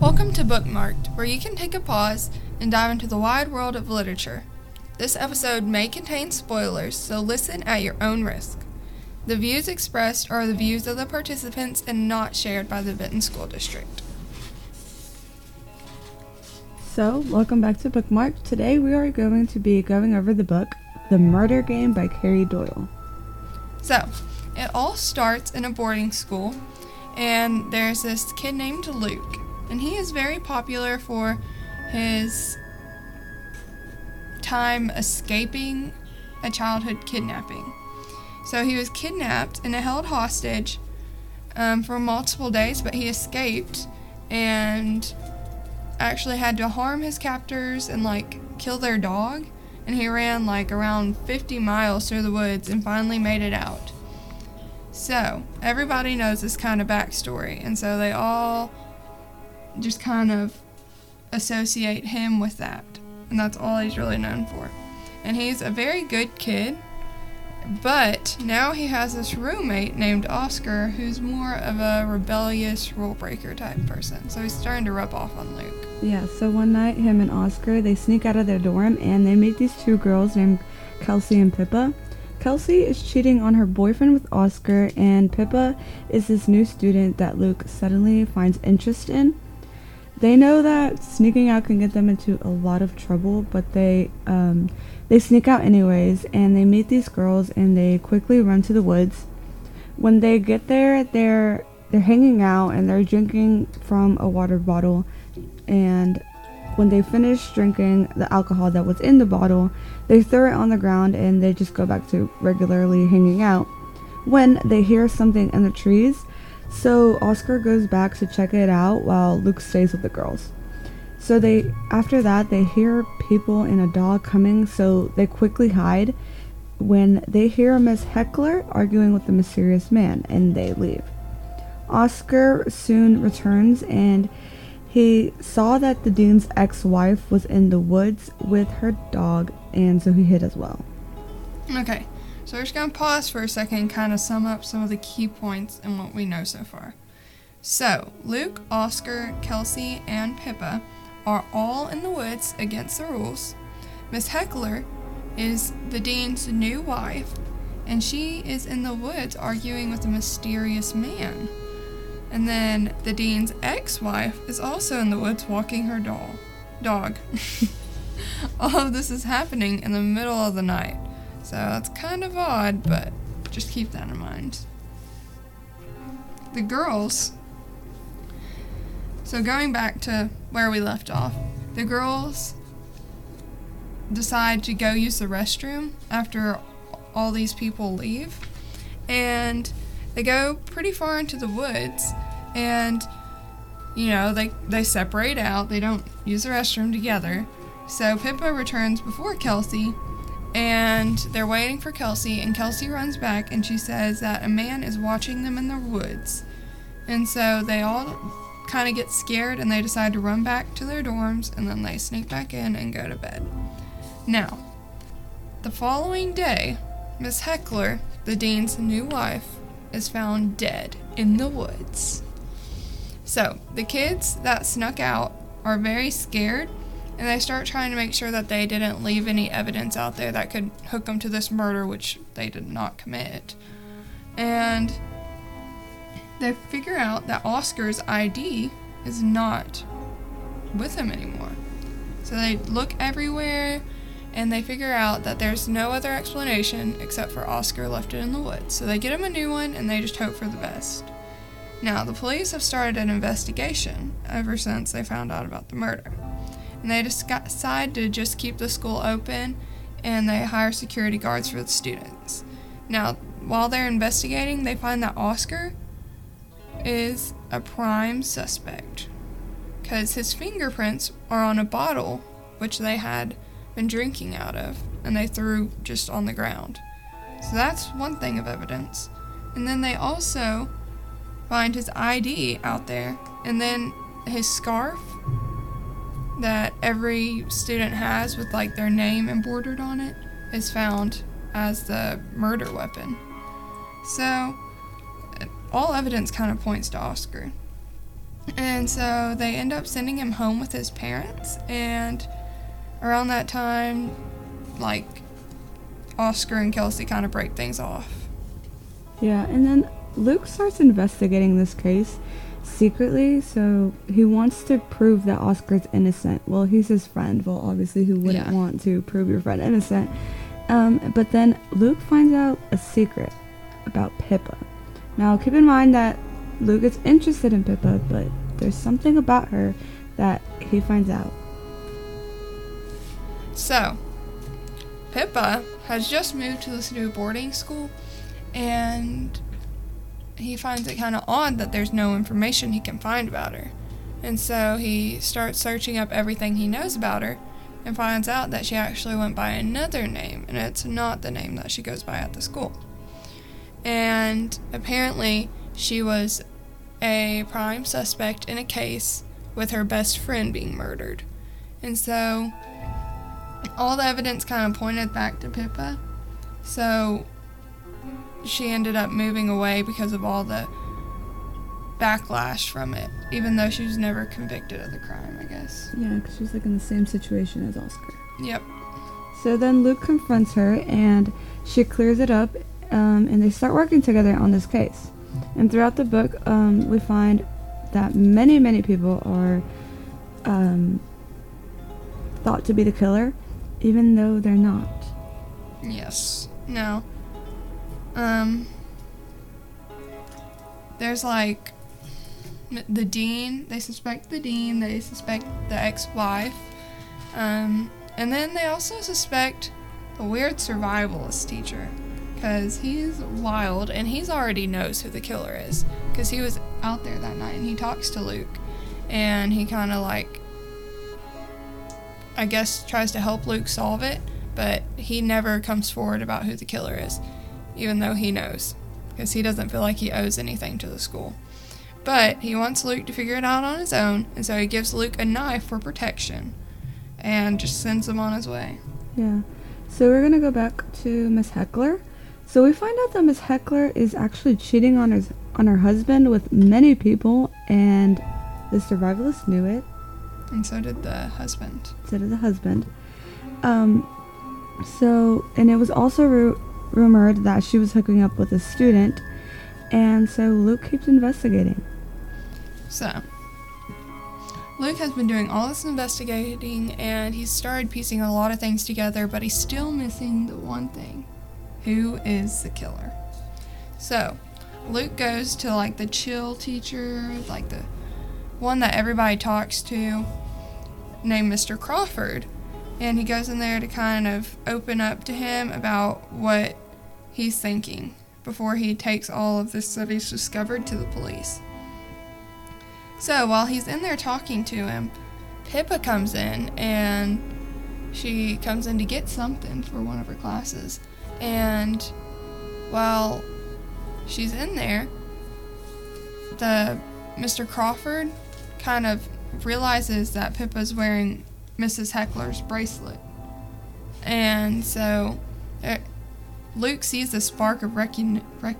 Welcome to Bookmarked, where you can take a pause and dive into the wide world of literature. This episode may contain spoilers, so listen at your own risk. The views expressed are the views of the participants and not shared by the Benton School District. So, welcome back to Bookmarked. Today we are going to be going over the book The Murder Game by Carrie Doyle. So, it all starts in a boarding school, and there's this kid named Luke and he is very popular for his time escaping a childhood kidnapping. So he was kidnapped and held hostage um, for multiple days, but he escaped and actually had to harm his captors and like kill their dog. And he ran like around 50 miles through the woods and finally made it out. So everybody knows this kind of backstory, and so they all just kind of associate him with that. And that's all he's really known for. And he's a very good kid, but now he has this roommate named Oscar who's more of a rebellious rule breaker type person. So he's starting to rub off on Luke. Yeah, so one night him and Oscar they sneak out of their dorm and they meet these two girls named Kelsey and Pippa. Kelsey is cheating on her boyfriend with Oscar, and Pippa is this new student that Luke suddenly finds interest in. They know that sneaking out can get them into a lot of trouble, but they um, they sneak out anyways, and they meet these girls, and they quickly run to the woods. When they get there, they're they're hanging out and they're drinking from a water bottle, and when they finish drinking the alcohol that was in the bottle, they throw it on the ground and they just go back to regularly hanging out. When they hear something in the trees, so Oscar goes back to check it out while Luke stays with the girls. So they after that they hear people and a dog coming, so they quickly hide when they hear Miss Heckler arguing with the mysterious man and they leave. Oscar soon returns and he saw that the dean's ex-wife was in the woods with her dog and so he hid as well. Okay. So we're just going to pause for a second and kind of sum up some of the key points and what we know so far. So, Luke, Oscar, Kelsey, and Pippa are all in the woods against the rules. Miss Heckler is the dean's new wife, and she is in the woods arguing with a mysterious man. And then the dean's ex-wife is also in the woods walking her doll, dog. all of this is happening in the middle of the night. So it's kind of odd, but just keep that in mind. The girls. So going back to where we left off, the girls decide to go use the restroom after all these people leave. And they go pretty far into the woods and you know, they they separate out. They don't use the restroom together. So Pippa returns before Kelsey and they're waiting for Kelsey, and Kelsey runs back and she says that a man is watching them in the woods. And so they all kind of get scared and they decide to run back to their dorms and then they sneak back in and go to bed. Now, the following day, Miss Heckler, the dean's new wife, is found dead in the woods. So, the kids that snuck out are very scared and they start trying to make sure that they didn't leave any evidence out there that could hook them to this murder, which they did not commit. And they figure out that Oscar's ID is not with him anymore. So they look everywhere and they figure out that there's no other explanation except for Oscar left it in the woods. So they get him a new one and they just hope for the best. Now, the police have started an investigation ever since they found out about the murder and they decide to just keep the school open and they hire security guards for the students. Now, while they're investigating, they find that Oscar is a prime suspect because his fingerprints are on a bottle which they had been drinking out of and they threw just on the ground. So that's one thing of evidence. And then they also find his ID out there and then his scarf that every student has with like their name embroidered on it is found as the murder weapon. So all evidence kind of points to Oscar. And so they end up sending him home with his parents. And around that time, like, Oscar and Kelsey kind of break things off. Yeah, and then Luke starts investigating this case secretly, so he wants to prove that Oscar's innocent. Well, he's his friend. Well, obviously, who wouldn't Yeah. want to prove your friend innocent? Um, but then Luke finds out a secret about Pippa. Now, keep in mind that Luke is interested in Pippa, but there's something about her that he finds out. So, Pippa has just moved to this new boarding school, and he finds it kind of odd that there's no information he can find about her. And so he starts searching up everything he knows about her and finds out that she actually went by another name, and it's not the name that she goes by at the school. And apparently, she was a prime suspect in a case with her best friend being murdered. And so all the evidence kind of pointed back to Pippa. So she ended up moving away because of all the backlash from it, even though she was never convicted of the crime, I guess. Yeah, because she's like in the same situation as Oscar. Yep. So then Luke confronts her and she clears it up um, and they start working together on this case. And throughout the book, um, we find that many, many people are um, thought to be the killer, even though they're not. Yes. No. Um. There's like the dean. They suspect the dean. They suspect the ex-wife. Um, and then they also suspect the weird survivalist teacher, because he's wild and he's already knows who the killer is, because he was out there that night and he talks to Luke, and he kind of like. I guess tries to help Luke solve it, but he never comes forward about who the killer is, even though he knows, because he doesn't feel like he owes anything to the school. But he wants Luke to figure it out on his own, and so he gives Luke a knife for protection and just sends him on his way. Yeah. So we're gonna go back to Miss Heckler. So we find out that Miss Heckler is actually cheating on her on her husband with many people, and the survivalist knew it. And so did the husband. instead of the husband. Um, so, and it was also ru- rumored that she was hooking up with a student, and so Luke keeps investigating. So, Luke has been doing all this investigating and he's started piecing a lot of things together, but he's still missing the one thing who is the killer? So, Luke goes to like the chill teacher, like the one that everybody talks to, named Mr. Crawford, and he goes in there to kind of open up to him about what he's thinking before he takes all of this that he's discovered to the police. So while he's in there talking to him, Pippa comes in and she comes in to get something for one of her classes. And while she's in there, the Mr. Crawford kind of realizes that Pippa's wearing Mrs. Heckler's bracelet. And so uh, Luke sees a spark of recogni- rec-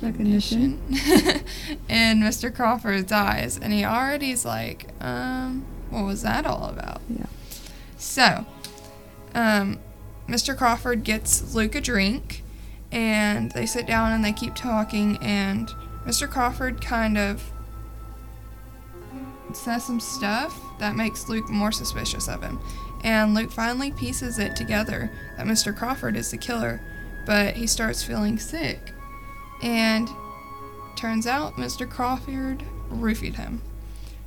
Recognition. in Mr. Crawford's eyes, and he already is like, um, what was that all about? Yeah. So, um, Mr. Crawford gets Luke a drink, and they sit down and they keep talking, and Mr. Crawford kind of says some stuff that makes Luke more suspicious of him. And Luke finally pieces it together that Mr. Crawford is the killer, but he starts feeling sick. And turns out Mr. Crawford roofied him.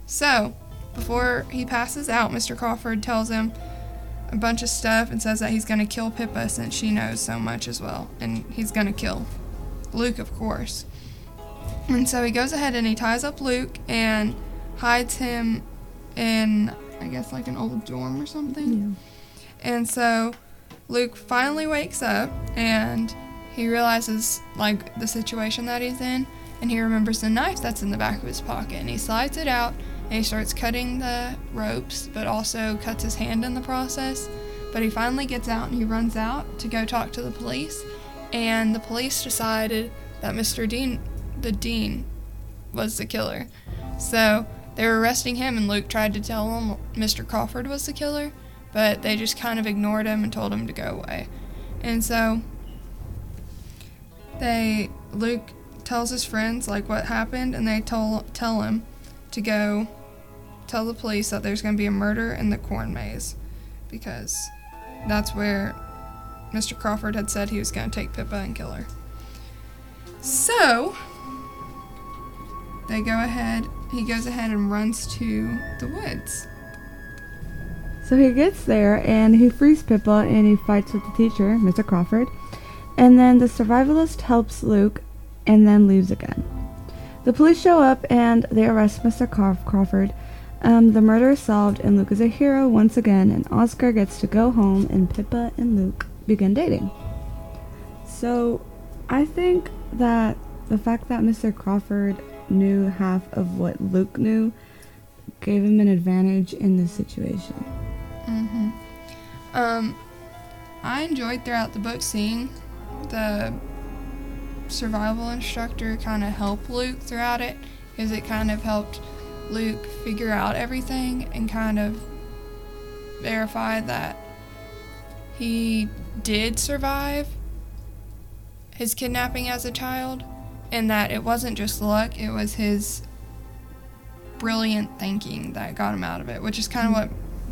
So, before he passes out, Mr. Crawford tells him a bunch of stuff and says that he's going to kill Pippa since she knows so much as well. And he's going to kill Luke, of course. And so he goes ahead and he ties up Luke and hides him in, I guess, like an old dorm or something. Yeah. And so Luke finally wakes up and he realizes like the situation that he's in and he remembers the knife that's in the back of his pocket and he slides it out and he starts cutting the ropes but also cuts his hand in the process. But he finally gets out and he runs out to go talk to the police and the police decided that Mr. Dean the dean was the killer. So they were arresting him, and Luke tried to tell them Mr. Crawford was the killer, but they just kind of ignored him and told him to go away. And so they Luke tells his friends like what happened, and they tell tell him to go tell the police that there's going to be a murder in the corn maze because that's where Mr. Crawford had said he was going to take Pippa and kill her. So they go ahead. He goes ahead and runs to the woods. So he gets there and he frees Pippa and he fights with the teacher, Mr. Crawford. And then the survivalist helps Luke and then leaves again. The police show up and they arrest Mr. Crawford. Um, the murder is solved and Luke is a hero once again, and Oscar gets to go home and Pippa and Luke begin dating. So I think that the fact that Mr. Crawford knew half of what Luke knew gave him an advantage in this situation. Mm-hmm. Um, I enjoyed throughout the book seeing the survival instructor kind of help Luke throughout it because it kind of helped Luke figure out everything and kind of verify that he did survive his kidnapping as a child and that it wasn't just luck, it was his brilliant thinking that got him out of it, which is kind of what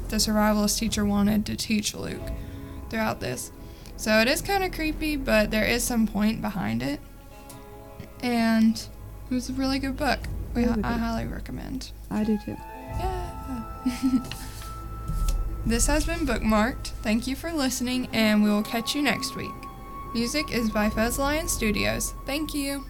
the survivalist teacher wanted to teach Luke throughout this. So it is kind of creepy, but there is some point behind it. And it was a really good book. We, I good. highly recommend. I do too. Yeah. this has been bookmarked. Thank you for listening, and we will catch you next week. Music is by Fez Lion Studios. Thank you.